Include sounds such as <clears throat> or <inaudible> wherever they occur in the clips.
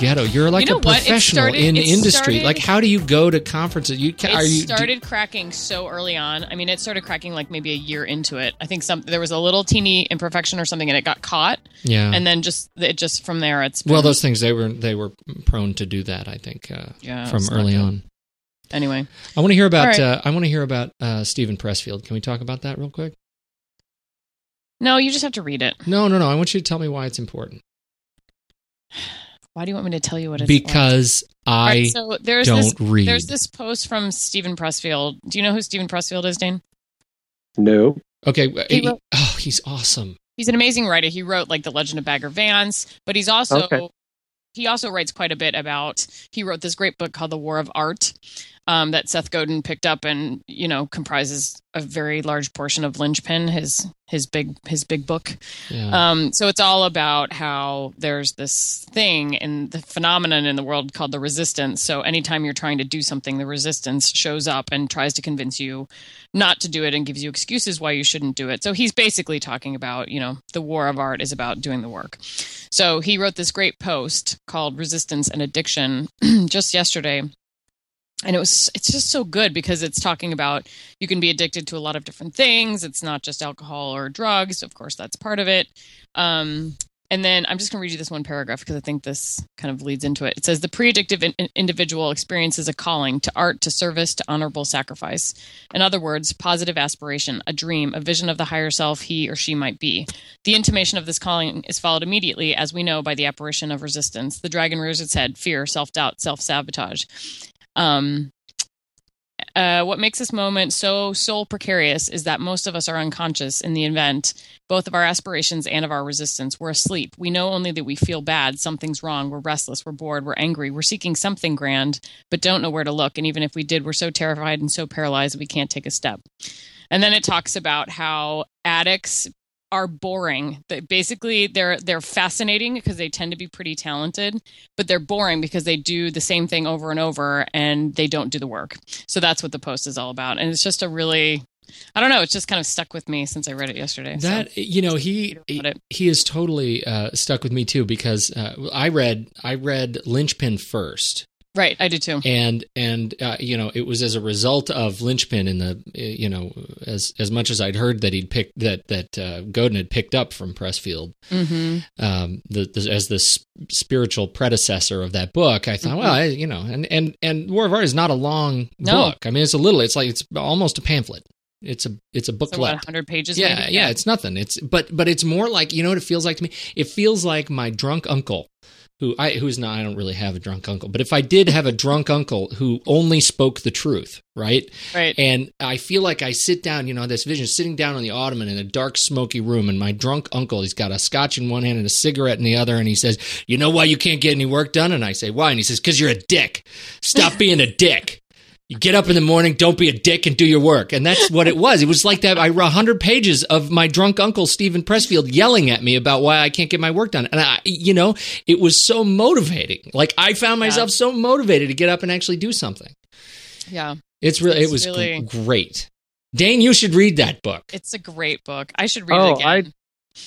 ghetto. You're like You know a? Professional started- in industry. started- like, how do you go to conferences? You It are you started cracking so early on. I mean, it started cracking like maybe a year into it. I think some there was a little teeny imperfection or something, and it got caught. yeah. And then just it just from there, it's well, been- those things they were they were prone to do that. I think uh, Yeah, from early good. on. anyway. I want to hear about. Right. Uh, I want to hear about uh, Stephen Pressfield. Can we talk about that real quick? No, you just have to read it. No, no, no. I want you to tell me why it's important. Why do you want me to tell you what it's Because All I right, so there's don't this read. there's this post from Stephen Pressfield. Do you know who Stephen Pressfield is, Dane? No. okay. He he- wrote- oh, he's awesome. He's an amazing writer. He wrote like The Legend of Bagger Vance, but he's also Okay. he also writes quite a bit about he wrote this great book called The War of Art um, that Seth Godin picked up and you know comprises a very large portion of Linchpin, his his big his big book. Yeah. Um, so it's all about how there's this thing and the phenomenon in the world called the resistance. So anytime you're trying to do something, the resistance shows up and tries to convince you not to do it and gives you excuses why you shouldn't do it. So he's basically talking about, you know, the war of art is about doing the work. So he wrote this great post called Resistance and Addiction <clears throat> just yesterday and it was it's just so good because it's talking about you can be addicted to a lot of different things. It's not just alcohol or drugs. Of course that's part of it. Um, and then i'm just going to read you this one paragraph because i think this kind of leads into it. It says the pre-addictive in- individual experiences a calling to art to service to honorable sacrifice. In other words positive aspiration a dream a vision of the higher self he or she might be. The intimation of this calling is followed immediately as we know by the apparition of resistance the dragon rears its head fear self-doubt self-sabotage um, uh, what makes this moment so soul precarious is that most of us are unconscious in the event, both of our aspirations and of our resistance. We're asleep. We know only that we feel bad, something's wrong, we're restless, we're bored, we're angry, we're seeking something grand, but don't know where to look. And even if we did, we're so terrified and so paralyzed we can't take a step. And then it talks about how addicts are boring. That basically they're they're fascinating because they tend to be pretty talented, but they're boring because they do the same thing over and over and they don't do the work. So that's what the post is all about. And it's just a really I don't know, it's just kind of stuck with me since I read it yesterday. So- That you know he read about it. he is totally uh, stuck with me too because uh, I read I read Linchpin first right, I did too. and and uh, you know it was as a result of Linchpin in the uh, you know as as much as I'd heard that he'd picked that that uh, Godin had picked up from Pressfield hmm um, the, the, as the s- spiritual predecessor of that book, I thought, well, I, you know, and and and War of Art is not a long No. book. I mean, it's a little. It's like it's almost a pamphlet. It's a it's a So booklet. what, 100 pages yeah, maybe? yeah, it's nothing. It's but but it's more like you know what it feels like to me. It feels like my drunk uncle, who I who's not. I don't really have a drunk uncle, but if I did have a drunk uncle who only spoke the truth, right? Right. And I feel like I sit down, you know, this vision, sitting down on the ottoman in a dark, smoky room, and my drunk uncle, he's got a scotch in one hand and a cigarette in the other, and he says, You know why you can't get any work done? And I say, Why? And he says, Because you're a dick. Stop <laughs> being a dick. You get up in the morning, don't be a dick, and do your work. And that's what it was. It was like that. I read 100 pages of my drunk uncle, Stephen Pressfield, yelling at me about why I can't get my work done. And I, you know, it was so motivating. Like I found myself so motivated to get up and actually do something. yeah. It's really, it was really- g- great. Dane, you should read that book. It's a great book. I should read Oh, it again.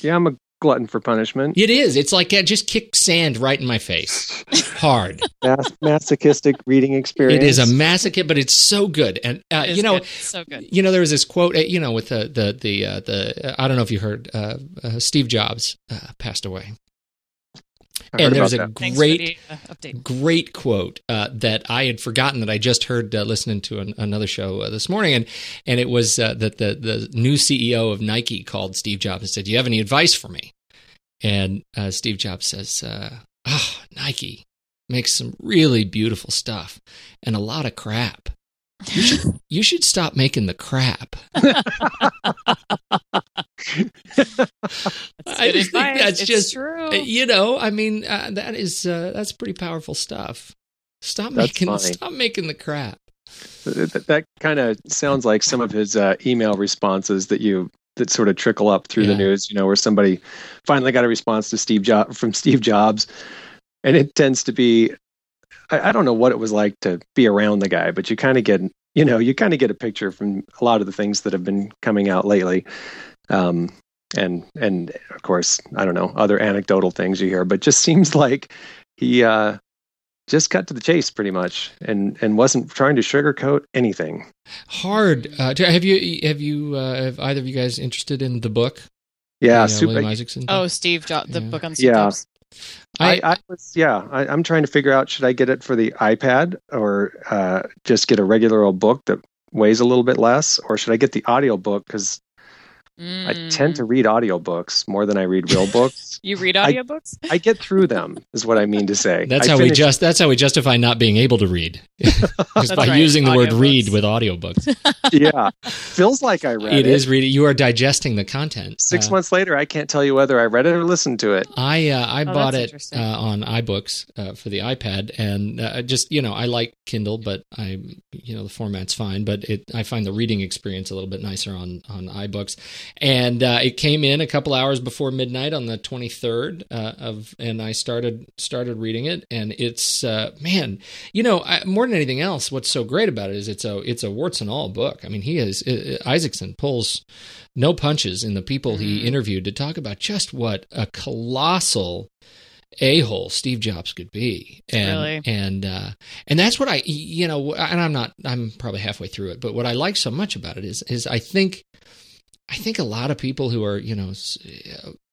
Yeah, I'm a glutton for punishment. It is. It's like uh, just kick sand right in my face, <laughs> hard. Mas- masochistic reading experience. it is a masochist, but it's so good. And uh, It is you know, good. It's so good. you know, there was this quote. uh, You know, with the the the uh, the uh, I don't know if you heard uh, uh, Steve Jobs uh, passed away, and there was a that. Great the uh, great quote uh, that I had forgotten that I just heard uh, listening to an, another show uh, this morning, and and it was uh, that the the new CEO of Nike called Steve Jobs and said, "Do you have any advice for me?" And uh, Steve Jobs says, uh, "Oh, Nike makes some really beautiful stuff and a lot of crap. You should you should stop making the crap." <laughs> That's I just think advice. that's It's just true. Uh, you know i mean uh, that is uh, that's pretty powerful stuff stop That's making funny. stop making the crap that, that kind of sounds like some of his uh, email responses that you that sort of trickle up through the news. You know, where somebody finally got a response to Steve Jobs from Steve Jobs, and it tends to be. I, I don't know what it was like to be around the guy, but you kind of get you know you kind of get a picture from a lot of the things that have been coming out lately. Um, and and of course, I don't know other anecdotal things you hear, but just <laughs> seems like he uh, just cut to the chase pretty much and and wasn't trying to sugarcoat anything hard uh, have you have you uh, have either of you guys interested in the book yeah The, super, William Isaacson Oh, Steve Jobs, the Yeah. book on Steve Yeah. Jobs. I, I, I was yeah I, i'm trying to figure out should i get it for the ipad or uh, just get a regular old book that weighs a little bit less or should i get the audio book because i tend Mm. to read audiobooks more than i read real books <laughs> You read I- audiobooks? i get through them is what i mean to say that's I how we just that's how we justify not being able to read <laughs> just by right, using the word read with audiobooks. <laughs> Yeah. Feels like i read it it, is reading. You are digesting the content six Uh, months later i can't tell you whether i read it or listened to it. I uh, I Oh, bought it uh, on iBooks uh, for the iPad, and uh, just you know I like Kindle, but I you know the format's fine, but it I find the reading experience a little bit nicer on on iBooks, and uh, it came in a couple hours before midnight on the twenty third uh, of, and I started started reading it, and it's uh, man, you know I, more than anything else, what's so great about it is it's a it's a warts and all book. I mean, he is Isaacson pulls no punches in the people he Mm. interviewed to talk about just what a colossal a hole Steve Jobs could be, and Really? and uh, and that's what I you know, and I'm not I'm probably halfway through it, but what I like so much about it is is I think I think a lot of people who are you know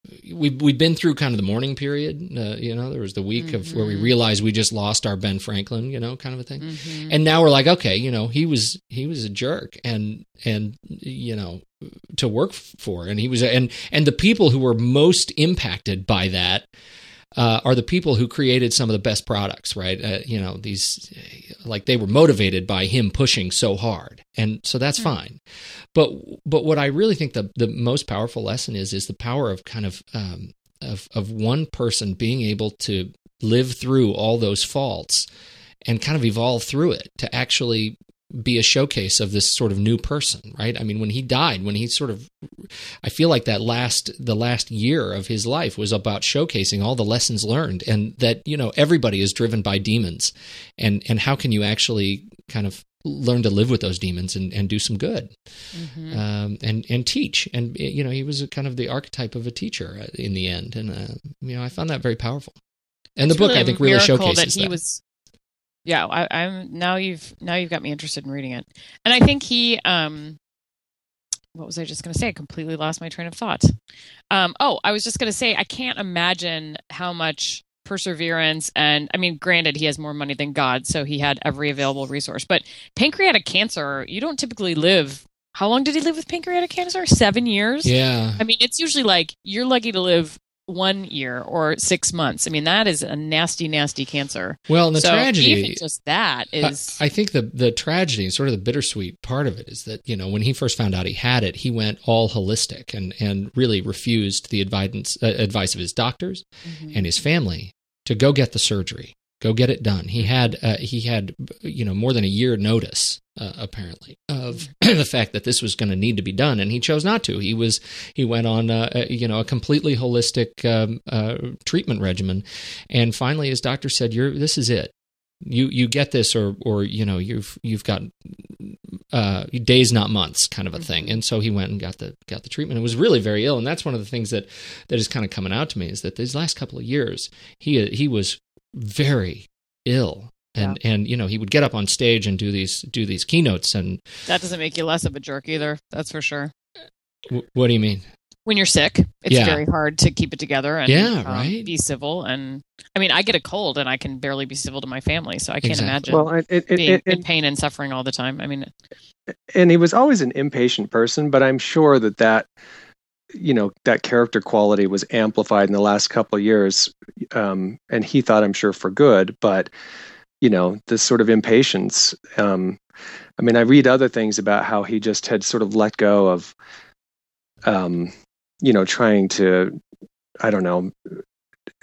s- uh, we we've been through kind of the mourning period, uh, you know, there was the week of where we Mhm. realized we just lost our Ben Franklin, you know, kind of a thing Mhm. and now we're like okay you know he was he was a jerk and and you know to work for and he was and and the people who were most impacted by that uh, are the people who created some of the best products right? Uh, you know these like they were motivated by him pushing so hard. And so that's Hmm. fine. But but what i really think the the most powerful lesson is is the power of kind of um of of one person being able to live through all those faults and kind of evolve through it to actually be a showcase of this sort of new person right? I mean when he died when he sort of i feel like that last the last year of his life was about showcasing all the lessons learned and that you know everybody is driven by demons. And and how can you actually kind of learn to live with those demons and, and do some good? Mhm. um, and and teach. And you know he was a kind of the archetype of a teacher uh, in the end. And uh, you know i found that very powerful. And the book really i think really showcases that he that. was yeah I, i'm now you've now you've got me interested in reading it. And i think he um what was i just going to say? I completely lost my train of thought. Um oh i was just going to say i can't imagine how much perseverance and i mean granted he has more money than god so he had every available resource but pancreatic cancer you don't typically live how long did he live with pancreatic cancer? Seven years? Yeah. I mean, it's usually like you're lucky to live one year or six months. I mean, that is a nasty, nasty cancer. well and the so tragedy even just that is I, I think the the tragedy, sort of the bittersweet part of it, is that you know when he first found out he had it, he went all holistic and and really refused the advice uh, advice of his doctors Mhm. and his family to go get the surgery, go get it done. He had uh, he had you know more than a year notice uh, apparently of <clears throat> the fact that this was going to need to be done, and he chose not to. He was he went on uh, a, you know a completely holistic um, uh, treatment regimen, and finally his doctor said, "You're this is it." You you get this, or or you know you've you've got uh, days, not months, kind of a thing. And so he went and got the got the treatment. and was really very ill, and that's one of the things that that is kind of coming out to me is that these last couple of years he he was very ill. And and you know he would get up on stage and do these do these keynotes and that doesn't make you less of a jerk either. That's for sure. w- what do you mean? When you're sick, it's Yeah. very hard to keep it together and Yeah, um, right. be civil. And I mean, I get a cold and I can barely be civil to my family, so I can't Exactly. imagine well it, it, being it, in pain and suffering all the time. I mean, and he was always an impatient person but i'm sure that that you know that character quality was amplified in the last couple of years um, and he thought i'm sure for good but you know this sort of impatience. Um, i mean i read other things about how he just had sort of let go of um, you know trying to i don't know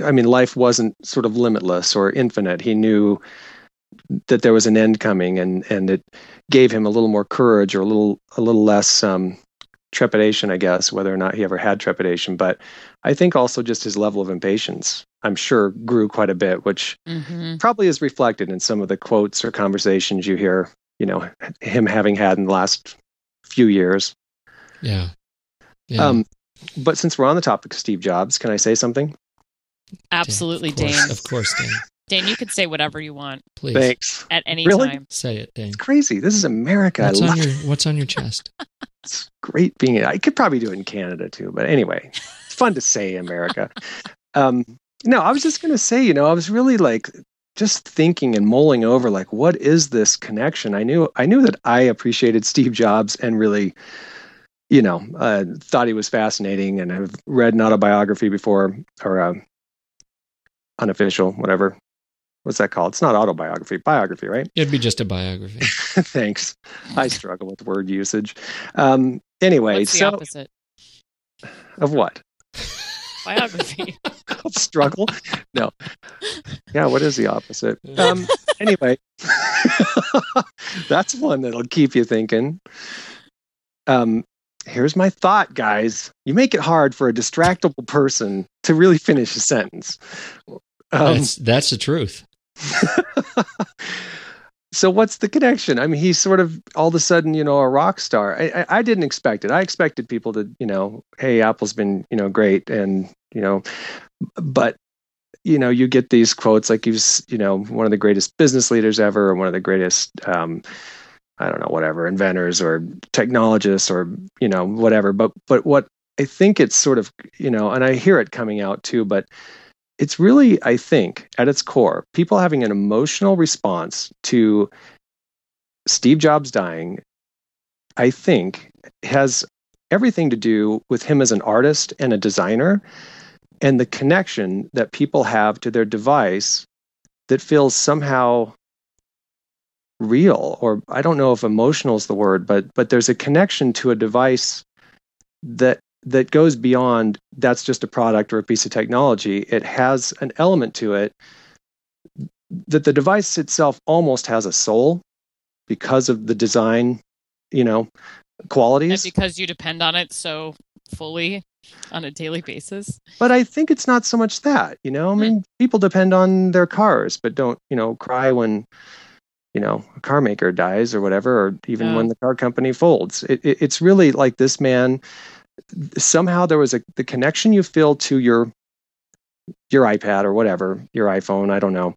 i mean life wasn't sort of limitless or infinite. He knew that there was an end coming and and it gave him a little more courage or a little a little less um, trepidation, I guess, whether or not he ever had trepidation. But I think also just his level of impatience, I'm sure, grew quite a bit, which mhm. probably is reflected in some of the quotes or conversations you hear, you know, him having had in the last few years. Yeah, yeah. Um, but since we're on the topic of Steve Jobs, can I say something? absolutely, Dan. Of course, Dan. Dan, you could say whatever you want Please Thanks. at any Really? time. say it, Dane. It's crazy. This is America. I What's love on your What's on your chest? <laughs> it's great being I could probably do it in Canada too, but anyway, it's fun to say America. <laughs> um, no, I was just gonna say, you know, I was really like just thinking and mulling over like what is this connection? I knew I knew that I appreciated Steve Jobs and really, you know, uh, thought he was fascinating and have read an autobiography before or uh, unofficial, whatever. What's that called? It's not autobiography, biography, right? It'd be just a biography. <laughs> Thanks. I struggle with word usage. Um, anyway, What's the so opposite? of what? Biography. <laughs> struggle? No. Yeah, what is the opposite? Um, <laughs> anyway, that's one that'll keep you thinking. Um, here's my thought, guys. You make it hard for a distractible person to really finish a sentence. Um, that's that's the truth. <laughs> so what's the connection? I mean, he's sort of all of a sudden, you know, a rock star. I, I, I didn't expect it. I expected people to, you know, hey, Apple's been, you know, great, and you know, but you know, you get these quotes like he's, you know, one of the greatest business leaders ever, or one of the greatest, um, I don't know, whatever, inventors or technologists or you know, whatever. But but what I think it's sort of, you know, and I hear it coming out too, but it's really, I think, at its core, people having an emotional response to Steve Jobs dying, I think, has everything to do with him as an artist and a designer and the connection that people have to their device that feels somehow real or I don't know if emotional is the word but but there's a connection to a device that that goes beyond that's just a product or a piece of technology. It has an element to it that the device itself almost has a soul because of the design, you know, and qualities. because you depend on it so fully on a daily basis. But I think it's not so much that, you know, I hmm. mean, people depend on their cars, but don't, you know, cry when, you know, a car maker dies or whatever, or even Yeah. when the car company folds. It, it, it's really like this man. Somehow there was a the connection you feel to your your iPad or whatever, your iPhone, I don't know,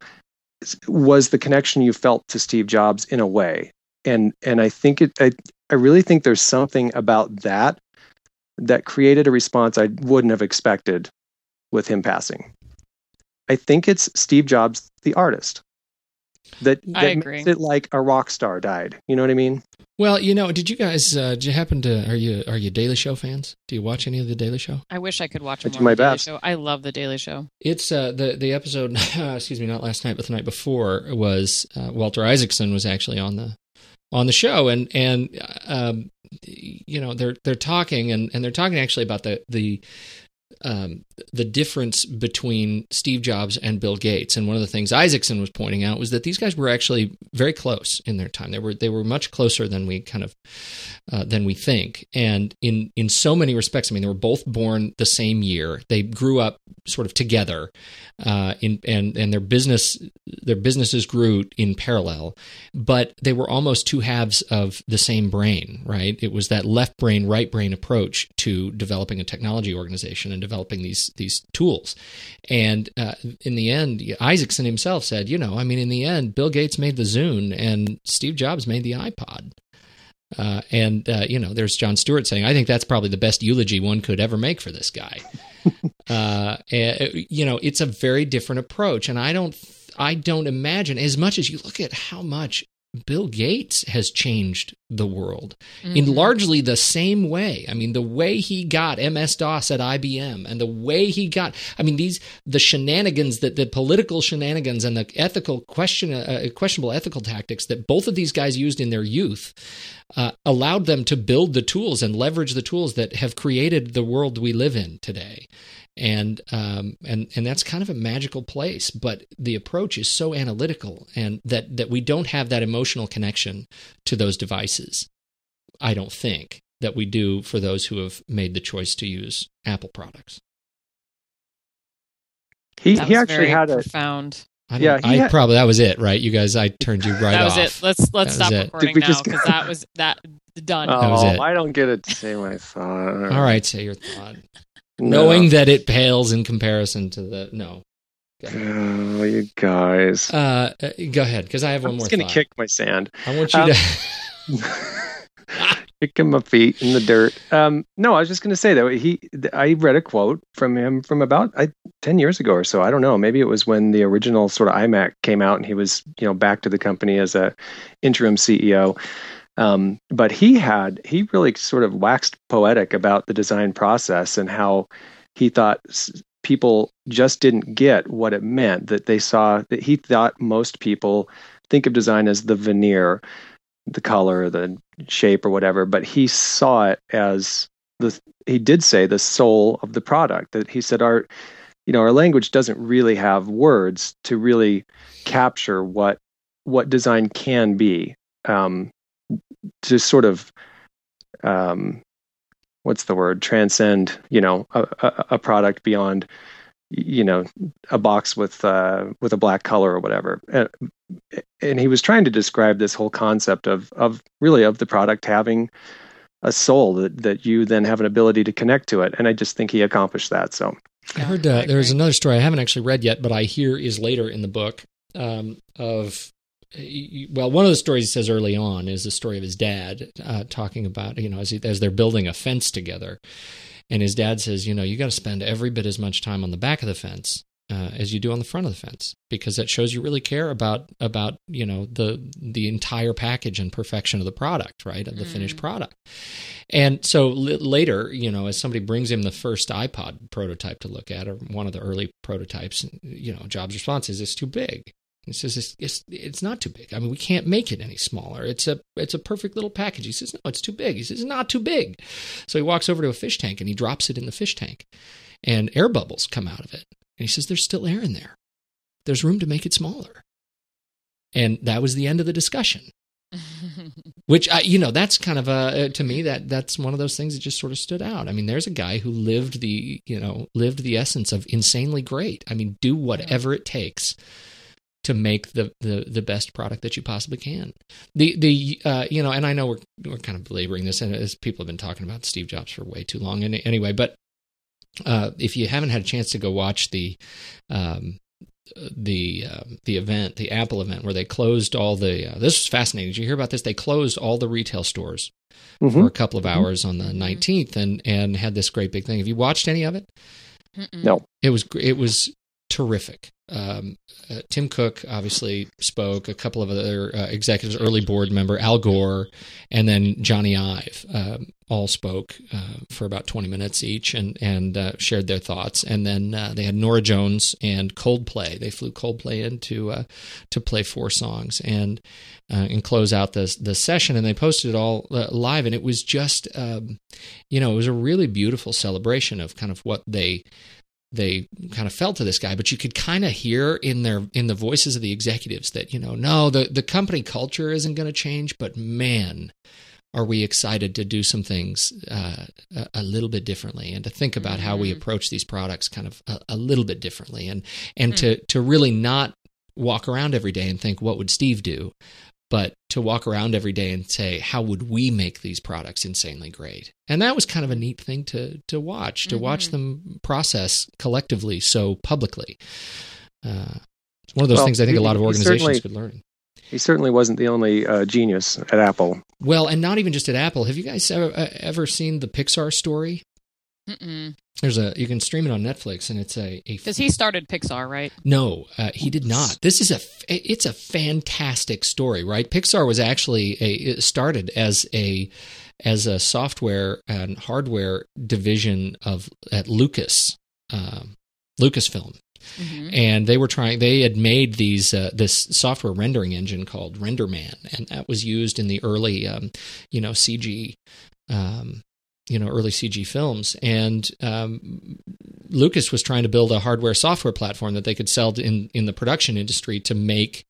was the connection you felt to Steve Jobs in a way. And and I think it I, I really think there's something about that that created a response I wouldn't have expected with him passing. I think it's Steve Jobs, the artist, that, I that agree. makes it like a rock star died. You know what I mean? Well, you know, did you guys? Uh, did you happen to? Are you are you Daily Show fans? Do you watch any of the Daily Show? I wish I could watch I more do my of the Daily best. Show. I love the Daily Show. It's uh, the the episode. <laughs> excuse me, not last night, but the night before was uh, Walter Isaacson was actually on the on the show, and and um, you know they're they're talking and and they're talking actually about the the um, the difference between Steve Jobs and Bill Gates. And one of the things Isaacson was pointing out was that these guys were actually very close in their time. They were they were much closer than we kind of uh, than we think. And in in so many respects, I mean, they were both born the same year. They grew up sort of together, uh, in and and their business their businesses grew in parallel, but they were almost two halves of the same brain. Right? It was that left brain right brain approach to developing a technology organization and developing these these tools. And uh, in the end, Isaacson himself said, you know, I mean, in the end, Bill Gates made the Zune and Steve Jobs made the iPod. Uh, and uh, you know, there's Jon Stewart saying, "I think that's probably the best eulogy one could ever make for this guy." <laughs> uh, and, you know, it's a very different approach, and I don't, I don't imagine as much as you look at how much Bill Gates has changed the world in Mhm. largely the same way. I mean, the way he got MS DOS at IBM and the way he got, I mean, these, the shenanigans that the political shenanigans and the ethical question, uh, questionable ethical tactics that both of these guys used in their youth uh, allowed them to build the tools and leverage the tools that have created the world we live in today. And um, and and that's kind of a magical place, but the approach is so analytical, and that that we don't have that emotional connection to those devices. I don't think that we do for those who have made the choice to use Apple products. He That he was actually very had a profound. I Yeah, I had- probably that was it, right? You guys, I turned you right that off. That was it. Let's let's That stop recording now because that was that done. That was oh, it. I don't get it to say my thought. All right, say your thought. No. Knowing that it pales in comparison to the no. Oh, you guys. Uh, uh, go ahead, because I have one I'm more. just gonna kick my sand. I want you Um, to. <laughs> <laughs> Kicking my feet in the dirt. Um, no, I was just going to say that he. I read a quote from him from about I, ten years ago or so. I don't know. Maybe it was when the original sort of iMac came out, and he was you know back to the company as a interim CEO. Um, but he had he really sort of waxed poetic about the design process and how he thought people just didn't get what it meant. That they saw that he thought most people think of design as the veneer, the color, the shape, or whatever. But he saw it as the he did say the soul of the product. That he said our you know our language doesn't really have words to really capture what what design can be. Um, to sort of um, what's the word? Transcend you know a, a, a product beyond you know a box with uh, with a black color or whatever. And, and he was trying to describe this whole concept of of really of the product having a soul that that you then have an ability to connect to it. And i just think he accomplished that. So I heard Yeah, uh, I there's another story I haven't actually read yet, but I hear is later in the book um, of. Well, one of the stories he says early on is the story of his dad uh, talking about you know as he, as they're building a fence together, and his dad says you know you got to spend every bit as much time on the back of the fence uh, as you do on the front of the fence because that shows you really care about about you know the the entire package and perfection of the product right of the finished Mhm. product. And so li- later you know as somebody brings him the first ipod prototype to look at or one of the early prototypes you know jobs response is it's too big he says it's, it's it's not too big. I mean, we can't make it any smaller. It's a it's a perfect little package. He says no, it's too big. He says it's not too big. So he walks over to a fish tank and he drops it in the fish tank, and air bubbles come out of it. And he says there's still air in there. There's room to make it smaller. And that was the end of the discussion. <laughs> Which I, you know, that's kind of a uh, to me that that's one of those things that just sort of stood out. I mean, there's a guy who lived the you know lived the essence of insanely great. I mean, do whatever it takes to make the, the the best product that you possibly can. The the uh, you know, and I know we're we're kind of belaboring this, and as people have been talking about Steve Jobs for way too long, and anyway, but uh, if you haven't had a chance to go watch the um, the um, the event, the Apple event, where they closed all the uh, this was fascinating. Did you hear about this? They closed all the retail stores for Mhm. a couple of hours on the nineteenth, and and had this great big thing. Have you watched any of it? Mm-mm. No. It was gr- it was terrific. Um, uh, Tim Cook obviously spoke. A couple of other uh, executives, early board member Al Gore, and then Jony Ive, um, all spoke uh, for about twenty minutes each, and and uh, shared their thoughts. And then uh, they had Norah Jones and Coldplay. They flew Coldplay in to uh, to play four songs and and close out the the session. And they posted it all live, and it was just um, you know it was a really beautiful celebration of kind of what they they kind of felt to this guy, but you could kind of hear in their in the voices of the executives that you know, no, the the company culture isn't going to change, but man, are we excited to do some things uh, a, a little bit differently and to think about how we Mhm. approach these products kind of a, a little bit differently. And and to to really not walk around every day and think what would Steve do, but to walk around every day and say how would we make these products insanely great? And that was kind of a neat thing to to watch to watch Mhm. them process collectively so publicly. Uh, it's one of those Well, things i think a lot of he organizations certainly- could learn. he certainly wasn't the only uh, genius at apple. Well and not even just at apple. Have you guys ever, uh, ever seen the pixar story Mm-mm. there's a you can stream it on netflix and it's a, Because he started Pixar, right? No, uh, he did not. This is a it's a fantastic story, right? Pixar was actually a started as a as a software and hardware division of at Lucas um, Lucasfilm, Mhm. and they were trying. They had made these uh, this software rendering engine called RenderMan, and that was used in the early um, you know CG. Um, you know, early CG films, and um, Lucas was trying to build a hardware software platform that they could sell in in the production industry to make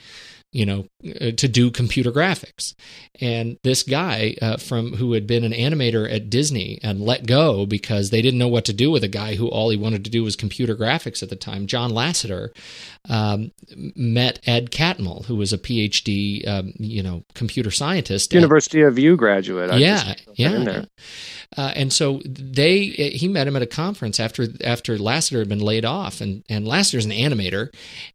you know, uh, to do computer graphics. And this guy uh, from who had been an animator at Disney and let go because they didn't know what to do with a guy who all he wanted to do was computer graphics at the time, John Lasseter, um, met Ed Catmull, who was a PhD, um, you know, computer scientist, University at, of U graduate. I yeah, yeah. Uh, and so they he met him at a conference after after Lasseter had been laid off, and and Lasseter's an animator,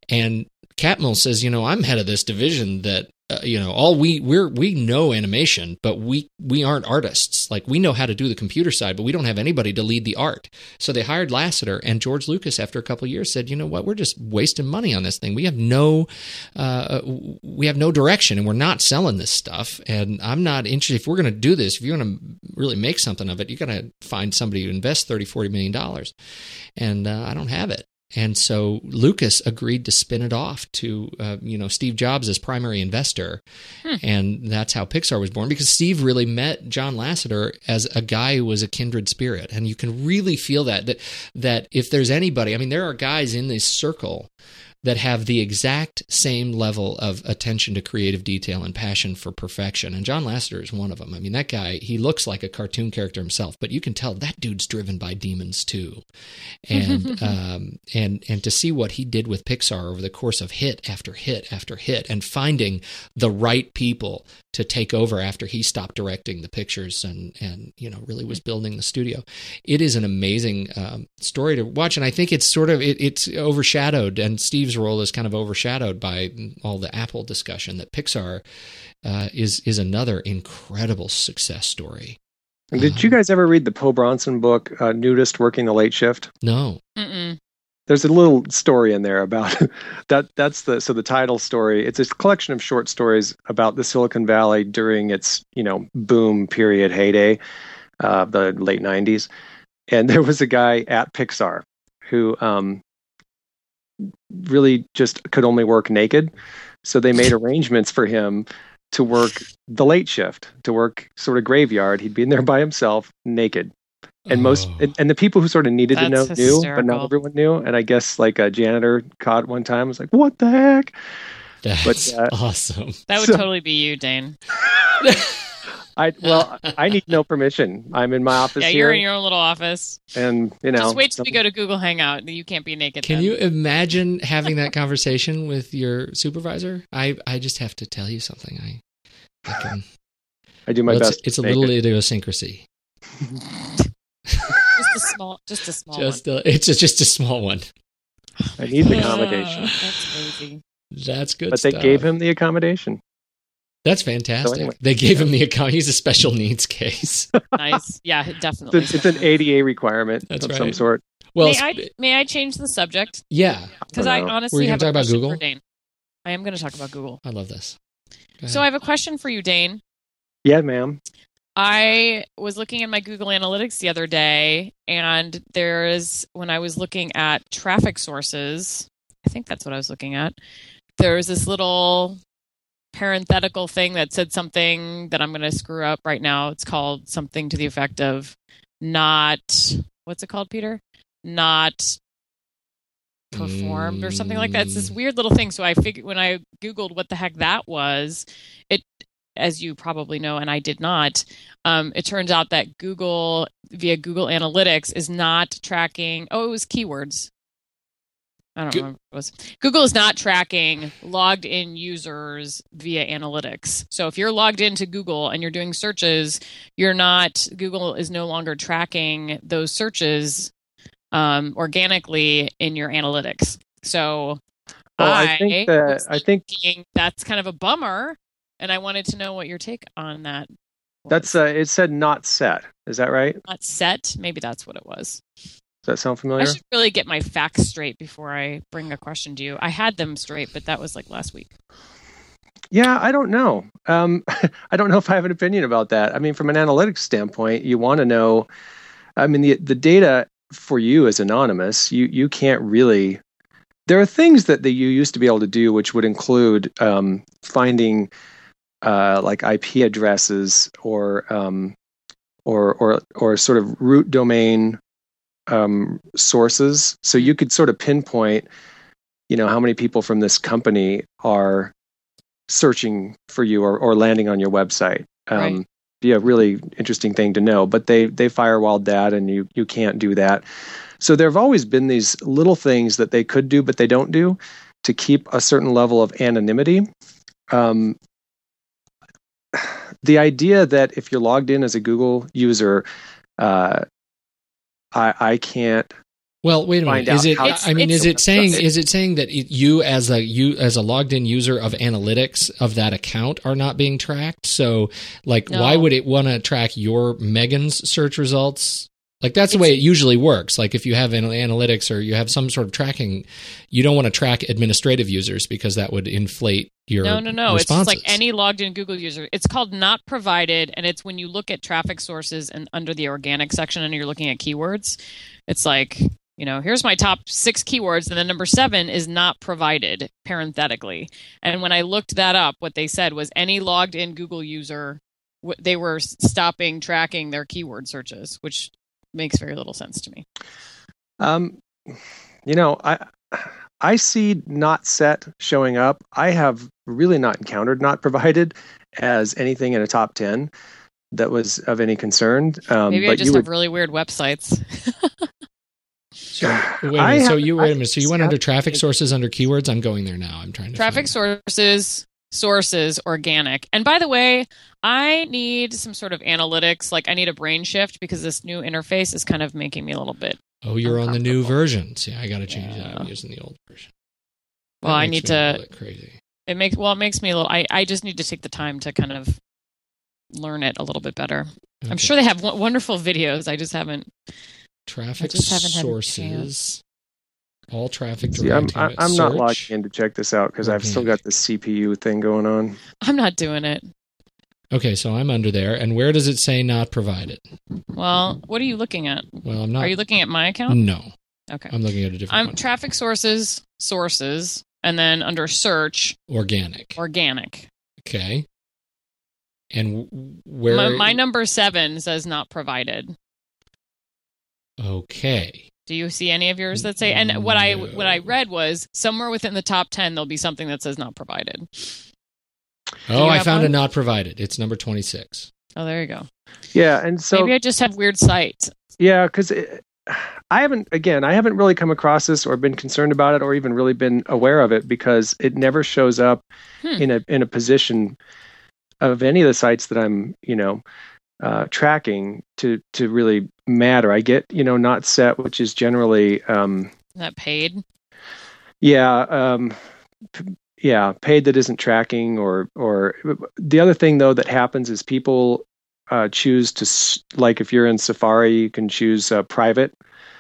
and Catmull says, you know, I'm head of this division that uh, you know all we we're we know animation but we we aren't artists. Like we know how to do the computer side but we don't have anybody to lead the art. So they hired lasseter and george lucas after a couple years said you know what we're just wasting money on this thing. We have no uh, we have no direction and we're not selling this stuff. And i'm not interested. If we're going to do this if you're going to really make something of it you got to find somebody to invest 30 40 million dollars. And uh, i don't have it and so Lucas agreed to spin it off to, uh, you know, Steve Jobs as primary investor. Hmm. And that's how Pixar was born because Steve really met John Lasseter as a guy who was a kindred spirit. And you can really feel that, that, that if there's anybody, I mean, there are guys in this circle that have the exact same level of attention to creative detail and passion for perfection. And John Lasseter is one of them. I mean, that guy, he looks like a cartoon character himself, but you can tell that dude's driven by demons too. And <laughs> um, and and to see what he did with Pixar over the course of hit after hit after hit, and finding the right people to take over after he stopped directing the pictures and and you know really was building the studio. It is an amazing um, story to watch, and I think it's sort of it, it's overshadowed, and Steve's role is kind of overshadowed by all the Apple discussion. That Pixar uh, is is another incredible success story. And did you guys ever read the Po Bronson book, uh, Nudist Working the Late Shift? No. Mm-mm there's a little story in there about <laughs> that that's the so the title story it's a collection of short stories about the silicon valley during its you know boom period heyday uh, the late 90s and <laughs> there was a guy at pixar who um, really just could only work naked. So they made arrangements for him to work the late shift to work sort of graveyard. He'd be in there by himself naked and most oh. and, and, the people who sort of needed That's to know hysterical. knew but not everyone knew and i guess like a janitor caught one time was like what the heck that's but, uh, awesome that would so, totally be you dane <laughs> I well, I need no permission. I'm in my office. Yeah, you're in your own little office, and you know. Just wait till we go to Google Hangout. You can't be naked. Can then. you imagine having that conversation with your supervisor? I I just have to tell you something. I I can. I do my well, best. It's, it's a little idiosyncrasy <laughs> just a small, just a small. Just one. A, it's a, just a small one. I need the ah, accommodation. That's crazy. That's good. But stuff. they gave him the accommodation. That's fantastic. So anyway. They gave him the account. He's a special needs case. <laughs> nice. Yeah, definitely. It's, it's, an ADA requirement That's of right. some sort. Well, may I, may I change the subject? Yeah, because I honestly Were you have talk about Google. I am going to talk about Google. I love this. So I have a question for you, Dane. Yeah, ma'am. I was looking in my Google Analytics the other day, and there's when I was looking at traffic sources, I think that's what I was looking at. There was this little parenthetical thing that said something that I'm going to screw up right now. It's called something to the effect of not, what's it called, Peter? Not performed or something like that. It's this mm. weird little thing. So I figured when I Googled what the heck that was, it as you probably know, and I did not, um, it turns out that Google, via Google Analytics, is not tracking. Oh, it was keywords. I don't Go- remember what it was. Google is not tracking logged in users via analytics. So if you're logged into Google and you're doing searches, you're not, Google is no longer tracking those searches um, organically in your analytics. So well, I, I think that I think that's kind of a bummer and I wanted to know what your take on that. Was. That's uh, it said not set. Is that right? Not set. Maybe that's what it was. Does that sound familiar? I should really get my facts straight before I bring a question to you. I had them straight, but that was like last week. Yeah, I don't know. Um, <laughs> I don't know if I have an opinion about that. I mean, from an analytics standpoint, you want to know. I mean, the the data for you is anonymous. You you can't really. There are things that, that you used to be able to do, which would include um, finding uh, like IP addresses or um, or or or sort of root domain um, sources. So you could sort of pinpoint, you know, how many people from this company are searching for you or, or landing on your website. Um, Right. Be a really interesting thing to know, but they they firewalled that, and you you can't do that. So there have always been these little things that they could do, but they don't do to keep a certain level of anonymity. Um, <sighs> the idea that if you're logged in as a Google user, uh, I, I can't Well, wait a minute. Is it? I mean, is it saying? Is it saying that you, as a you as a logged in user of analytics of that account, are not being tracked? So, like, No. why would it want to track your Megan's search results? Like that's the It's- way it usually works. Like if you have anal- analytics or you have some sort of tracking, you don't want to track administrative users because that would inflate your No, no, no. It's responses. just like any logged in Google user. It's called not provided, and it's when you look at traffic sources and under the organic section and you're looking at keywords, it's like, you know, here's my top six keywords, and then number seven is not provided parenthetically. And when I looked that up, what they said was any logged in Google user, they were stopping tracking their keyword searches, which makes very little sense to me. Um, you know, I I see not set showing up. I have really not encountered not provided as anything in a top ten that was of any concern. Um, Maybe but I just you have would, really weird websites. <laughs> So, <sighs> wait a I minute. So you wait a I- minute. So you went under traffic sources under keywords. I'm going there now. I'm trying to traffic sources sources organic and by the way i need some sort of analytics like i need a brain shift because this new interface is kind of making me a little bit Oh, you're on the new version. See, I got to change that. I'm using the old version. well i need to crazy. it makes well it makes me a little i, I just need to take the time to kind of learn it a little bit better i'm sure they have w- wonderful videos i just haven't traffic just haven't had sources. All traffic. see, I'm, directing I- I'm not logging in to check this out because I've still got the CPU thing going on. i'm not doing it Okay, so I'm under there, and where does it say not provided? well what are you looking at Well, I'm not. are you looking at my account No, okay I'm looking at a different i'm one. traffic sources sources and then under search Organic. organic Okay. And w- where? my, my number seven says not provided Okay. Do you see any of yours that say? And what I what I read was somewhere within the top ten there'll be something that says not provided. Oh, I have found a not provided. It's number 26. Oh, there you go. Yeah, and so Maybe I just have weird sight. Yeah, because I haven't, again, I haven't really come across this or been concerned about it or even really been aware of it because it never shows up Hmm. in a in a position of any of the sites that I'm, you know, uh, tracking to to really matter. I get, you know, not set, which is generally, um, Is that paid? yeah, um, p- yeah, paid that isn't tracking or or the other thing though that happens is people uh, choose to like if you're in Safari, you can choose uh, private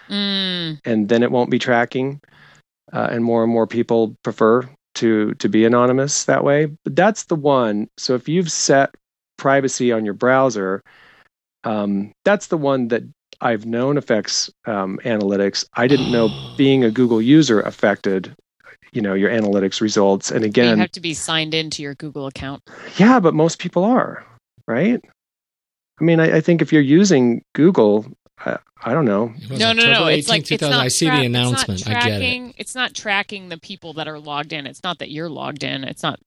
Mm, and then it won't be tracking. Uh, and more and more people prefer to to be anonymous that way. But that's the one. So if you've set privacy on your browser, um, that's the one that I've known affects um, analytics. I didn't know <gasps> being a Google user affected, you know, your analytics results. And again you have to be signed into your Google account. yeah, but most people are, right? I mean, I, I think if you're using Google, I, I don't know. No, no, no. It's 18th, like it's not. I see tra- the it's not announcement. I get it. It's not tracking the people that are logged in. It's not that you're logged in. It's not.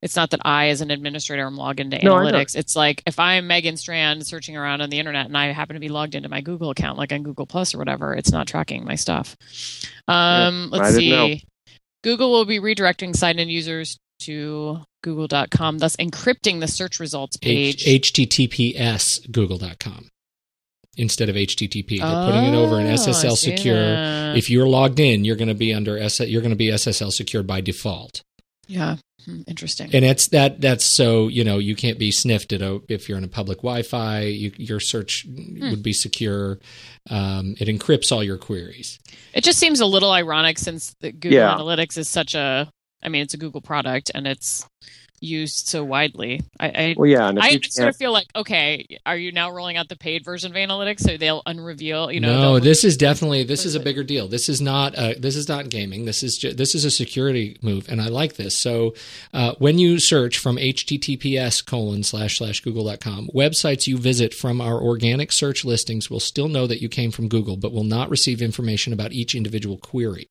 It's not that I, as an administrator, am logged into No, analytics. It's like if I'm Megan Strand searching around on the internet and I happen to be logged into my Google account, like on Google Plus or whatever, it's not tracking my stuff. Um, I let's didn't know. Google will be redirecting signed-in users to google.com, thus encrypting the search results page. H- HTTPS google.com instead of HTTP. They're putting it over in Oh, SSL secure. that. If you're logged in, you're going to be under S- you're going to be SSL secure by default. Yeah, Hmm, interesting. And it's that that's so you know you can't be sniffed at a, if you're in a public Wi-Fi. You, your search Hmm. would be secure. Um, it encrypts all your queries. It just seems a little ironic since the Google Yeah. Analytics is such a, I mean, it's a Google product and it's used so widely. I, I, Well, yeah, and I sort of feel like, okay, are you now rolling out the paid version of Analytics so they'll unreveal? You know, no, this is definitely this What is is a bigger deal. This is not uh, this is not gaming. This is ju- this is a security move, and I like this. So uh, when you search from https colon slash slash google.com, websites you visit from our organic search listings will still know that you came from Google, but will not receive information about each individual query.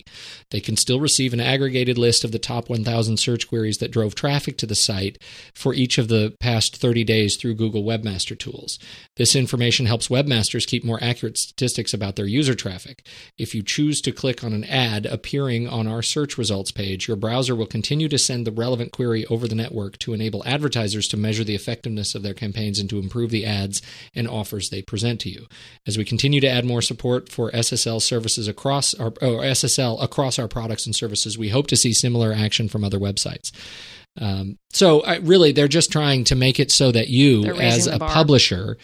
They can still receive an aggregated list of the top 1,000 search queries that drove traffic to the site for each of the past 30 days through Google Webmaster Tools. This information helps webmasters keep more accurate statistics about their user traffic. If you choose to click on an ad appearing on our search results page, your browser will continue to send the relevant query over the network to enable advertisers to measure the effectiveness of their campaigns and to improve the ads and offers they present to you. As we continue to add more support for SSL services across our oh, or SSL across our products and services, we hope to see similar action from other websites. Um, so I, really, they're just trying to make it so that you, as a publisher,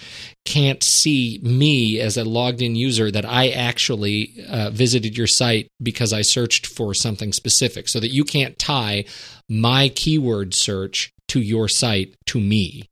can't see me as a logged in user that I actually uh, visited your site because I searched for something specific, so that you can't tie my keyword search to your site to me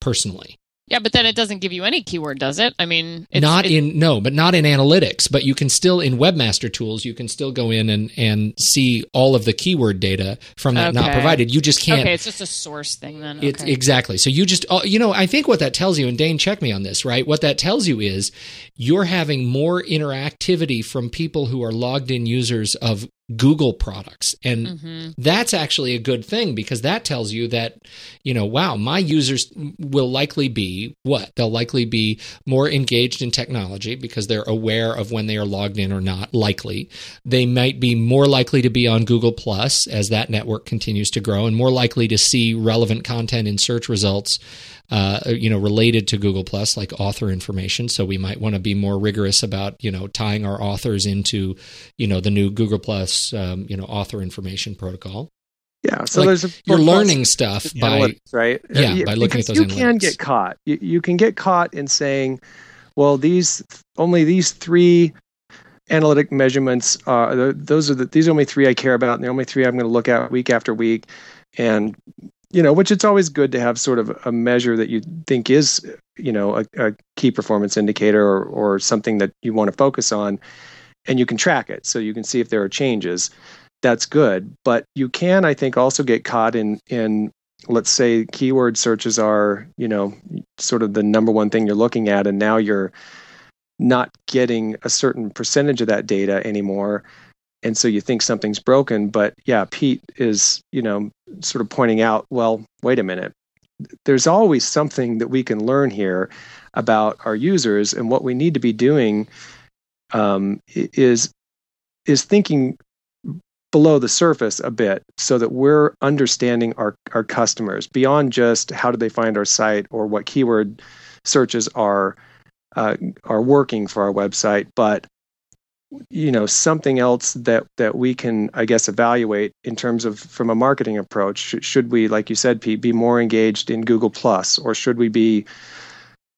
personally. Yeah, but then it doesn't give you any keyword, does it? I mean, it's, not in no, but not in analytics. But you can still in Webmaster Tools, you can still go in and and see all of the keyword data from that not provided. You just can't. Okay, it's just a source thing then. It's exactly. So you just, uh, you know, I think what that tells you, and Dane, check me on this, right? What that tells you is you're having more interactivity from people who are logged in users of Google products. And Mhm. that's actually a good thing because that tells you that, you know, wow, my users will likely be what? They'll likely be more engaged in technology because they're aware of when they are logged in or not, likely. They might be more likely to be on Google Plus as that network continues to grow and more likely to see relevant content in search results. Uh, you know, related to Google Plus, like author information. So we might want to be more rigorous about, you know, tying our authors into, you know, the new Google Plus, um, you know, author information protocol. Yeah, so Like, there's a You're learning stuff by right? Yeah, Uh, by looking at those You can get caught. You, you can get caught in saying, "Well, these only these three analytic measurements are those are the these are only three I care about, and the only three I'm going to look at week after week." And you know, which it's always good to have sort of a measure that you think is you know a, a key performance indicator or, or something that you want to focus on, and you can track it so you can see if there are changes. That's good. But you can i think also get caught in in let's say keyword searches are you know sort of the number one thing you're looking at and now you're not getting a certain percentage of that data anymore and so you think something's broken but yeah pete is you know sort of pointing out well wait a minute. There's always something that we can learn here about our users and what we need to be doing um, is is thinking below the surface a bit so that we're understanding our, our customers beyond just how do they find our site or what keyword searches are uh, are working for our website but you know something else that that we can i guess evaluate in terms of from a marketing approach should, we like you said pete be more engaged in google plus or should we be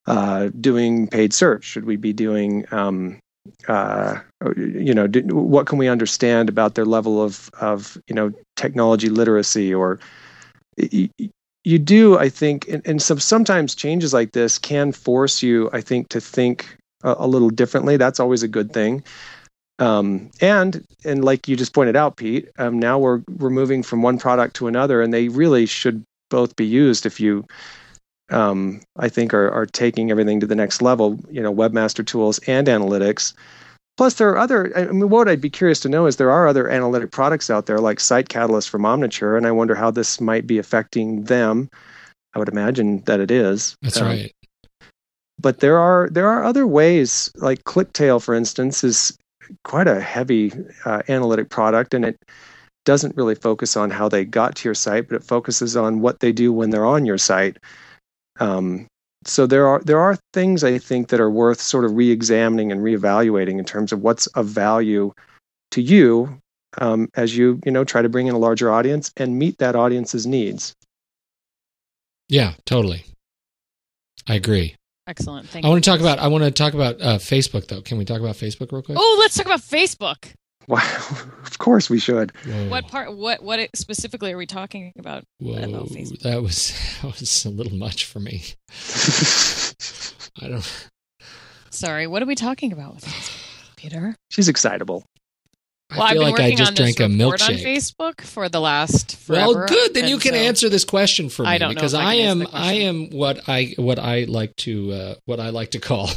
uh, doing paid search should we be doing um, uh, you know, do, what can we understand about their level of of you know technology literacy or you do I think and, and some sometimes changes like this can force you I think to think a, a little differently. That's always a good thing. Um, and and like you just pointed out, Pete, um, now we're we're moving from one product to another, and they really should both be used if you um, I think are, are taking everything to the next level, you know, webmaster tools and analytics. Plus, there are other. I mean, what I'd be curious to know is there are other analytic products out there like Site Catalyst from Omniture, and I wonder how this might be affecting them. I would imagine that it is. That's Um, right. But there are there are other ways, like ClickTale, for instance, is quite a heavy uh, analytic product, and it doesn't really focus on how they got to your site, but it focuses on what they do when they're on your site. Um, so there are there are things I think that are worth sort of re-examining and reevaluating in terms of what's of value to you um, as you you know try to bring in a larger audience and meet that audience's needs. Yeah, totally. I agree. Excellent. Thank I you. want to talk about. I want to talk about uh, Facebook though. Can we talk about Facebook real quick? Oh, let's talk about Facebook. Wow, <laughs> of course we should. Whoa. What part? What? What specifically are we talking about? Whoa, about Facebook? that was <laughs> that was a little much for me. <laughs> I don't. Sorry, what are we talking about with Facebook, Peter? She's excitable. I well, feel I've like I just drank a report on milkshake. Facebook for the last forever. Well, good. Then you can so- answer this question for me I don't because I I, am I am what I what I like to uh, what I like to call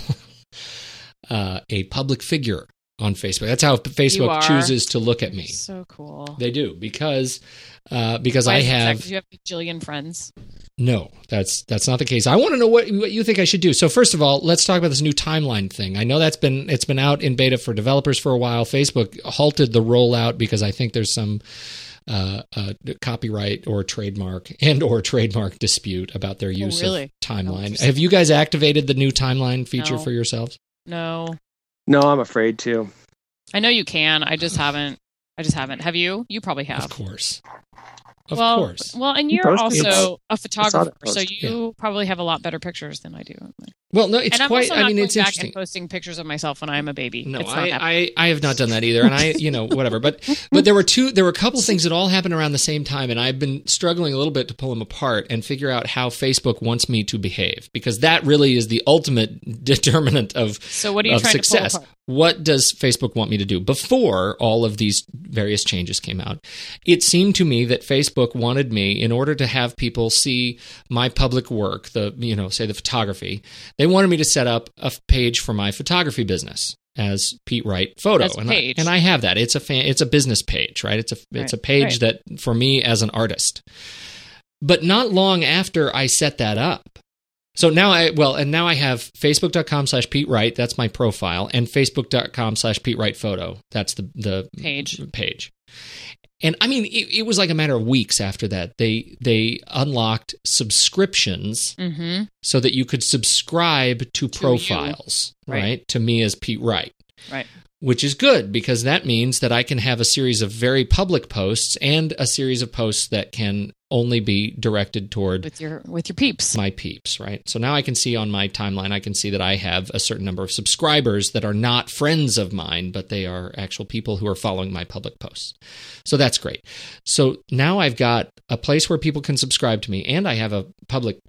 <laughs> uh, a public figure on Facebook. That's how Facebook chooses to look at me. So cool. They do because uh, because Why I have? You have a jillion friends? no. That's that's not the case. I want to know what what you think I should do. So first of all, let's talk about this new timeline thing. I know that's been it's been out in beta for developers for a while. Facebook halted the rollout because I think there's some uh, uh, copyright or trademark <laughs> and or trademark dispute about their use Oh, really? of timeline. Have you guys activated the new timeline feature No. for yourselves? No. No, I'm afraid to. I know you can. I just haven't. I just haven't. Have you? You probably have. Of course. Of well, course. Well, and You you're also a that photographer, so post. you probably have a lot better pictures than I do. Well, no, it's quite. I mean, it's interesting. and posting pictures of myself when I'm a baby. No, it's not I. I, I have not done that either, and I, <laughs> you know, whatever. But but there were two, there were a couple things that all happened around the same time, and I've been struggling a little bit to pull them apart and figure out how Facebook wants me to behave because that really is the ultimate <laughs> determinant of so what are you of trying success. to pull apart? What does Facebook want me to do? Before all of these various changes came out, it seemed to me that Facebook wanted me, in order to have people see my public work, the you know, say the photography, they wanted me to set up a page for my photography business as Pete Wright Photo, and. I, and I have that. It's a fan, it's a business page, right? It's a it's Right, a page that for me as an artist. But not long after I set that up, so now I well, and now I have facebook.com slash Pete Wright, that's my profile, and facebook.com slash Pete Wright photo. That's the the Page. page. And I mean, it, it was like a matter of weeks after that. They they unlocked subscriptions Mm-hmm. so that you could subscribe to, To profiles, Right. right. To me as Pete Wright. Right. Which is good because that means that I can have a series of very public posts and a series of posts that can only be directed toward With your with your peeps. my peeps, right? So now I can see on my timeline, I can see that I have a certain number of subscribers that are not friends of mine, but they are actual people who are following my public posts. So that's great. So now I've got a place where people can subscribe to me, and I have a public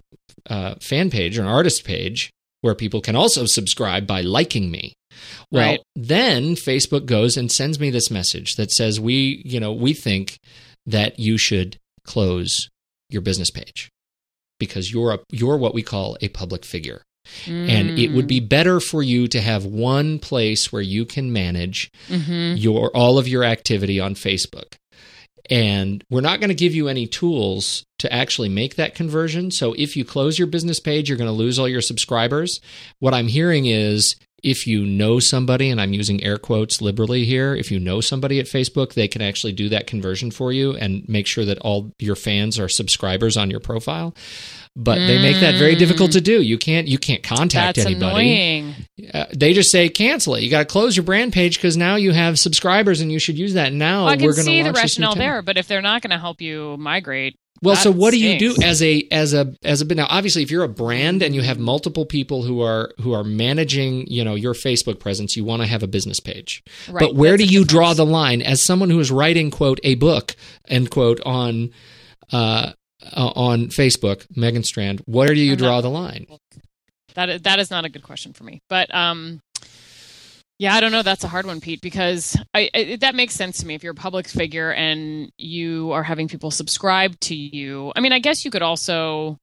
uh, fan page or an artist page where people can also subscribe by liking me. Well, Right. then Facebook goes and sends me this message that says we, you know, we think that you should close your business page because you're a you're what we call a public figure. And it would be better for you to have one place where you can manage Mm-hmm. your all of your activity on Facebook. And we're not going to give you any tools to actually make that conversion. So if you close your business page, you're going to lose all your subscribers. What I'm hearing is if you know somebody, and I'm using air quotes liberally here, if you know somebody at Facebook, they can actually do that conversion for you and make sure that all your fans are subscribers on your profile. But they make that very difficult to do. You can't you can't contact That's anybody. annoying. Uh, they just say cancel it. You got to close your brand page because now you have subscribers and you should use that. Now Well, I can we're going to see the rationale there, but if they're not going to help you migrate, Well, so that what do you do as a as a as a now? Obviously, if you're a brand and you have multiple people who are who are managing, you know, your Facebook presence, you want to have a business page. right, but where do that's a you draw the line? As someone who is writing quote a book end quote on uh, uh on Facebook, Megan Strand, where do you draw the line? That is, that is not a good question for me. But um, yeah, I don't know. That's a hard one, Pete, because I, I, that makes sense to me. If you're a public figure and you are having people subscribe to you, I mean, I guess you could also.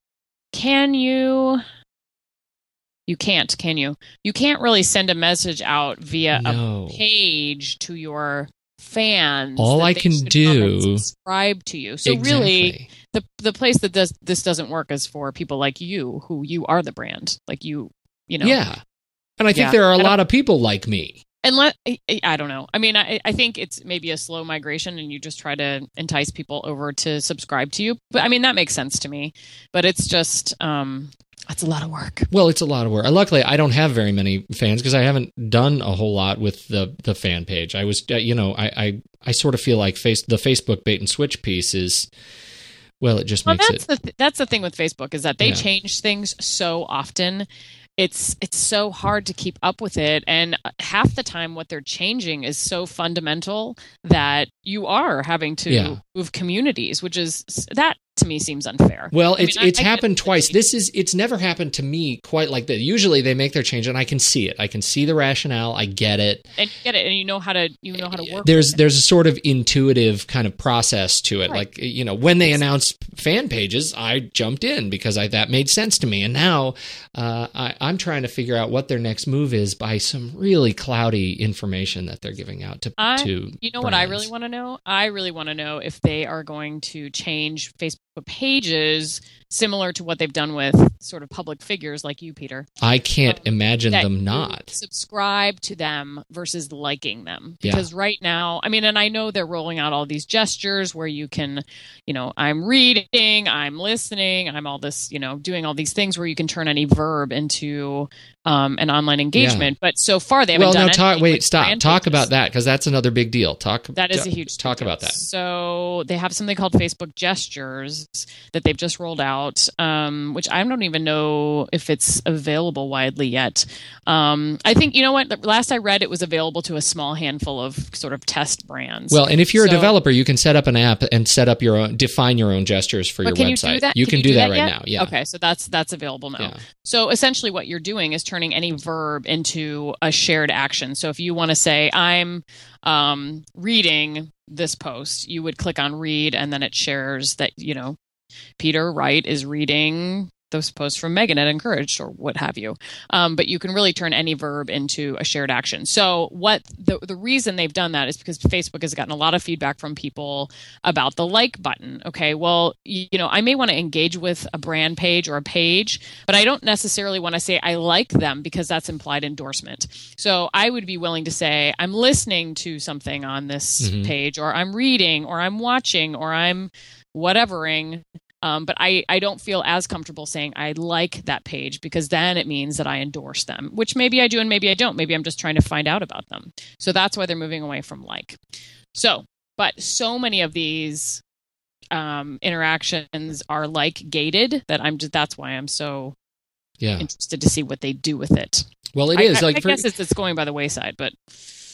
Can you? You can't, can you? You can't really send a message out via No. a page to your fans. All I can should come and do- subscribe to you. So really, the the place that does this doesn't work is for people like you who you are the brand like you you know Yeah. And I think Yeah. there are a lot of people like me. And I, I don't know i mean I, I think it's maybe a slow migration and you just try to entice people over to subscribe to you but i mean that makes sense to me but it's just um that's a lot of work Well, it's a lot of work. Luckily, I don't have very many fans because I haven't done a whole lot with the the fan page. I was, uh, you know, I I, I sort of feel like face the Facebook bait and switch piece is, well, it just well makes that's it. the th- that's the thing with facebook is that they Yeah. change things so often it's it's so hard to keep up with it and half the time what they're changing is so fundamental that you are having to Yeah. move communities which is that to me seems unfair. Well, I it's mean, it's I happened it. twice. This is it's never happened to me quite like that. Usually they make their change and I can see it. I can see the rationale. I get it. and you get it, and you know how to you know how to work. There's there's a sort of intuitive kind of process to it. Right. Like you know, when they announced fan pages, I jumped in because I that made sense to me. And now uh, I, I'm trying to figure out what their next move is by some really cloudy information that they're giving out to I- to. You know what I really want to know? I really want to know if they are going to change Facebook pages similar to what they've done with sort of public figures like you, Peter. I can't um, imagine them not. subscribe to them versus liking them Yeah. because right now i mean and i know they're rolling out all these gestures where you can you know i'm reading i'm listening i'm all this you know doing all these things where you can turn any verb into um, an online engagement but so far they haven't Well, done no, talk. anything Wait, stop. Talk pages. about that because that's another big deal. Talk. that is a huge talk deal. about that. So they have something called Facebook Gestures that they've just rolled out, um, which I don't even know if it's available widely yet. Um, I think you know what. the- Last I read, it was available to a small handful of sort of test brands. Well, and if you're a developer, you can set up an app and set up your own, define your own gestures for your can website. you do that? You can, do, that, right yet? now. Yeah. Okay, so that's that's available now. Yeah. So essentially, what you're doing is turning any verb into a shared action. So if you want to say, "I'm um, reading this post," you would click on "read," and then it shares that you know Peter Wright is reading those posts from Megan at Encouraged or what have you. Um, but you can really turn any verb into a shared action. So what the the reason they've done that is because Facebook has gotten a lot of feedback from people about the like button. Okay, well, you, you know, I may want to engage with a brand page or a page, but I don't necessarily want to say I like them because that's implied endorsement. So I would be willing to say I'm listening to something on this Mhm. page, or I'm reading, or I'm watching, or I'm whatevering. Um, but I, I don't feel as comfortable saying I like that page because then it means that I endorse them, which maybe I do and maybe I don't. Maybe I'm just trying to find out about them. So that's why they're moving away from like. So, but so many of these um, interactions are like gated that I'm just that's why I'm so Yeah. interested to see what they do with it. Well, it I, is I, like I for, guess it's, it's going by the wayside, but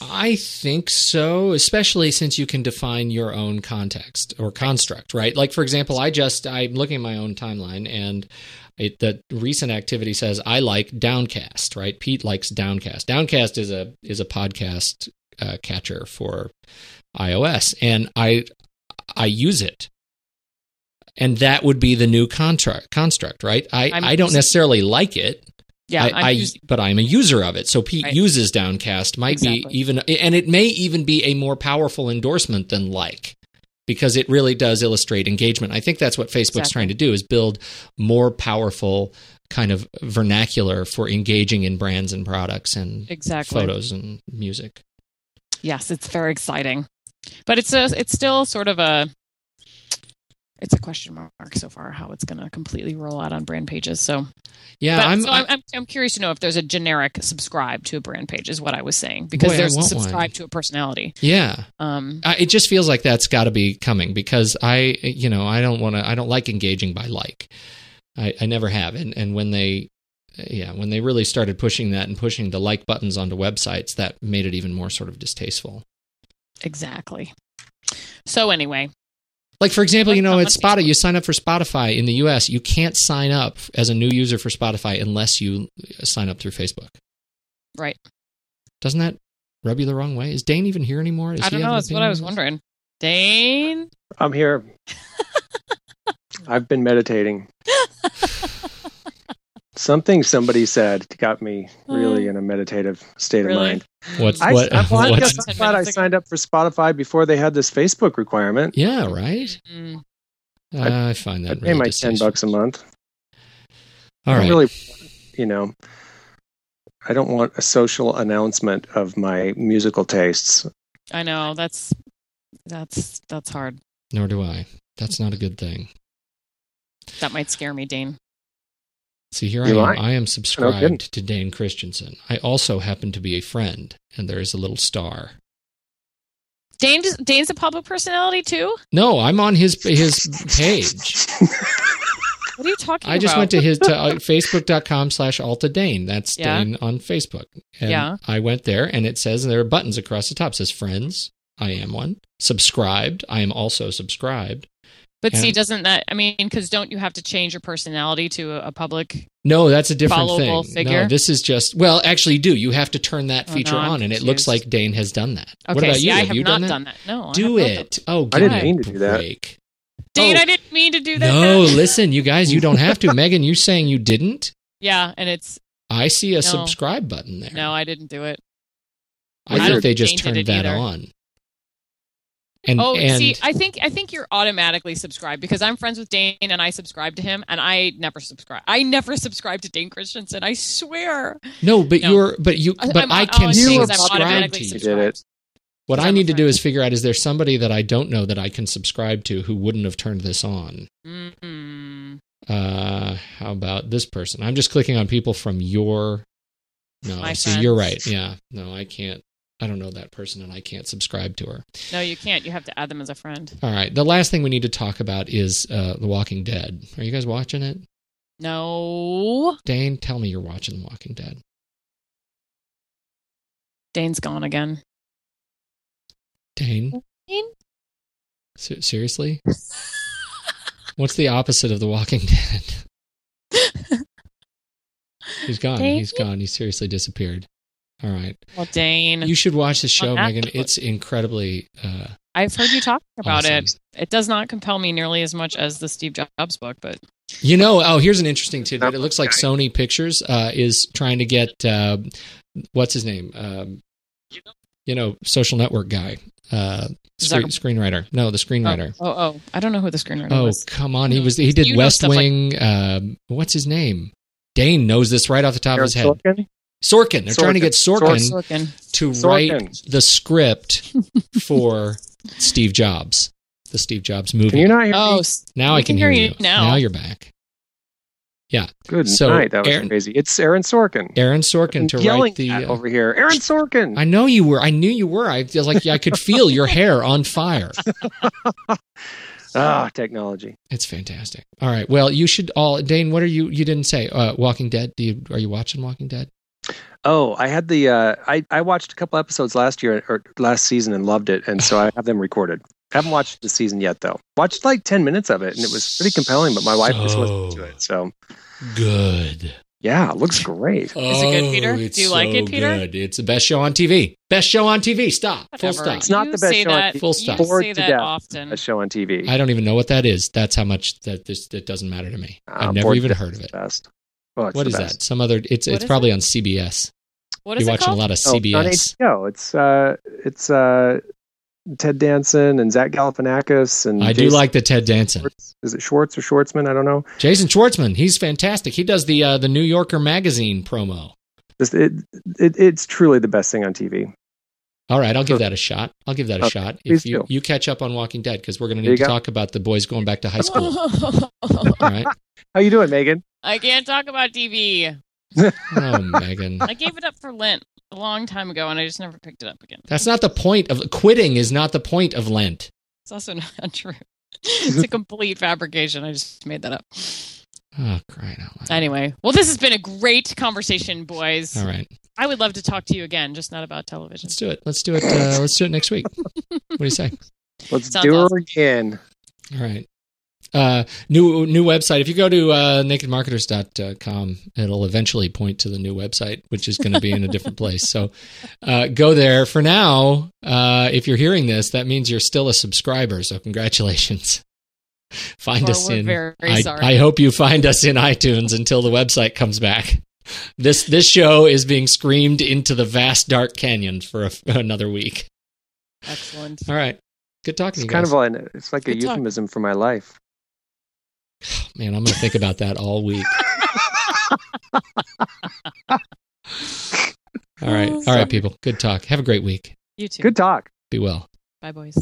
I think so, especially since you can define your own context or construct, right? Like for example, I just I'm looking at my own timeline and it, the recent activity says I like Downcast, right? Pete likes Downcast. Downcast is a is a podcast uh, catcher for iOS, and I I use it, and that would be the new contract construct, right? I I'm I don't necessarily like it, yeah, I, I'm I- but I'm a user of it. So Pete Right. uses Downcast might Exactly. be even, and it may even be a more powerful endorsement than like, because it really does illustrate engagement. I think that's what Facebook's Exactly. trying to do is build more powerful kind of vernacular for engaging in brands and products and exactly. photos and music. Yes, it's very exciting, but it's a it's still sort of a it's a question mark so far how it's going to completely roll out on brand pages. So Yeah, But, I'm. so I'm, I'm I'm curious to know if there's a generic subscribe to a brand page is what I was saying because Boy, there's want one. subscribe to a personality. yeah, Um, I, it just feels like that's got to be coming because I, you know, I don't want to. I don't like engaging by like. I, I never have, and and when they, yeah, when they really started pushing that and pushing the like buttons onto websites, that made it even more sort of distasteful. exactly. So anyway, Like for example, you know, On at <laughs> Spotify, you sign up for Spotify in the U.S. You can't sign up as a new user for Spotify unless you sign up through Facebook. right? Doesn't that rub you the wrong way? Is Dane even here anymore? Does I don't have know. That's what I was wondering. Dane, I'm here. <laughs> I've been meditating. <laughs> Something somebody said got me really in a meditative state Really? of mind. What's I, what? I, well, I what's- guess I'm glad I signed up for Spotify before they had this Facebook requirement. yeah, right. Mm, I find I that pay really my ten bucks a month. All I right. really, you know, I don't want a social announcement of my musical tastes. I know that's that's that's hard. Nor do I. That's not a good thing. That might scare me, Dane. See, here You I am. might. I am kidding. subscribed to Dane Christensen. I also happen to be a friend, and there is a little star. Dane Dane's a public personality too. No, I'm on his his page. <laughs> What are you talking about? I just about? went to his to uh, facebook.com slash Alta Dane. That's Yeah. Dane on Facebook. And Yeah. I went there and it says there are buttons across the top. It says friends. I am one. Subscribed. I am also subscribed. But see, doesn't that? I mean, because don't you have to change your personality to a, a public? No, that's a different thing. figure? No, this is just well, actually, you do you have to turn that Oh, feature no, I'm on, and it looks like Dane has done that. Okay, what about see, you? I have have you not done that? done that. No, I Do not done it. Oh, I didn't give mean me to a do that. break. Dane, Oh. I didn't mean to do that. No, <laughs> listen, you guys, you don't have to. <laughs> Megan, you saying you didn't? Yeah, and it's I see a No. subscribe button there. no, I didn't do it. I I think they just turned that either. on. And Oh, and see, I think I think you're automatically subscribed because I'm friends with Dane and I subscribe to him, and I never subscribe. I never <laughs> subscribe to Dane Christensen. I swear. no, but No. you're but you but I'm- I can I'm saying is I'm subscribe automatically to you. did subscribed. it. What I need to do is figure out is there somebody that I don't know that I can subscribe to who wouldn't have turned this on? Mm-mm. Uh, how about this person? I'm just clicking on people from your. No, My see, you're right. Yeah, no, I can't. I don't know that person, and I can't subscribe to her. No, you can't. You have to add them as a friend. All right. The last thing we need to talk about is uh, The Walking Dead. Are you guys watching it? No, Dane, tell me you're watching The Walking Dead. Dane's gone again. Dane, Dane? Se- seriously? <laughs> What's the opposite of The Walking <laughs> Dead? <laughs> He's gone. Dane? He's gone. He seriously disappeared. All right. Well, Dane, You should watch the show, Megan. Netflix. It's incredibly. Uh, I've heard you talk about awesome. it. It does not compel me nearly as much as the Steve Jobs book, but You know, oh, here's an interesting tidbit. It looks like Sony Pictures uh, is trying to get uh, what's his name? Um, you know, social network guy, uh, screen, Zucker- screenwriter. No, the screenwriter. oh, oh, oh, I don't know who the screenwriter Oh, was. come on! He was he did You West stuff like- Wing. um, what's his name? Dane knows this right off the top Aaron of his head. Sorkin? Sorkin. They're trying to get Sorkin Sorkin. to Sorkin. write the script for Steve Jobs, the Steve Jobs movie. Can you not hear Oh, me? s- now I can, hear you. now. Now you're back. Yeah. Good so night. That was Aaron- crazy. It's Aaron Sorkin. Aaron Sorkin to yelling write the. at uh, over here. Aaron Sorkin. I know you were. I knew you were. I feel like I could feel your hair on fire. <laughs> ah, technology. It's fantastic. All right. Well, you should all. Dane, what are you? You didn't say uh, Walking Dead. Do you? Are you watching Walking Dead? Oh, I had the uh, I I watched a couple episodes last year or last season and loved it, and so I have them recorded. I haven't watched the season yet though. Watched like ten minutes of it, and it was pretty compelling. But my wife was listening to it, so Good. yeah, it looks great. Is it good, Peter? Oh, Do you like it, Peter? Good. It's the best show on TV. Best show on TV. Stop. Full stop. It's not You the best say show on TV. Full stop. You Bored say to that death. often. A show on TV. I don't even know what that is. That's how much that this that doesn't matter to me. Uh, I've never even heard of it. Best. Well, it's What best. that? Some other? It's What it's probably it? on CBS. What is You're it watching called? a lot of Oh, it's on CBS. HBO. It's uh, it's uh, Ted Danson and Zach Galifianakis and I do like the Ted Danson. Schwartz. Is it Schwartz or Schwartzman? I don't know. Jason Schwartzman. He's fantastic. He does the uh, the New Yorker magazine promo. Just, it, it, it's truly the best thing on TV. All right, I'll give that a shot. I'll give that a Okay, shot. please If you, do. you catch up on Walking Dead, because we're going to need to go. talk about the boys going back to high school. <laughs> All right. <laughs> How you doing, Megan? I can't talk about TV. Oh, Megan. I gave it up for Lent a long time ago, and I just never picked it up again. That's not the point of quitting. Is not the point of Lent. It's also not <laughs> true. It's a complete fabrication. I just made that up. Oh, crying out loud! Anyway, well, this has been a great conversation, boys. All right, I would love to talk to you again, just not about television. let's do it. Let's do it. Uh, let's do it next week. What do you say? Let's Sounds do awesome. her again. All right. Uh, new new website. If you go to uh, nakedmarketers.com, it'll eventually point to the new website, which is going to be in a different place. So uh, go there. For now, uh, if you're hearing this, that means you're still a subscriber. So congratulations. <laughs> Find Well, us we're in. very I, sorry. I hope you find us in iTunes until the website comes back. This this show is being screamed into the vast dark canyon for a, <laughs> another week. Excellent. All right. Good talking It's to you kind guys. of like it's like a Good talk. euphemism for my life. Man, I'm going to think about that all week. All right. All right, people. Good talk. Have a great week. You too. Good talk. Be well. Bye, boys.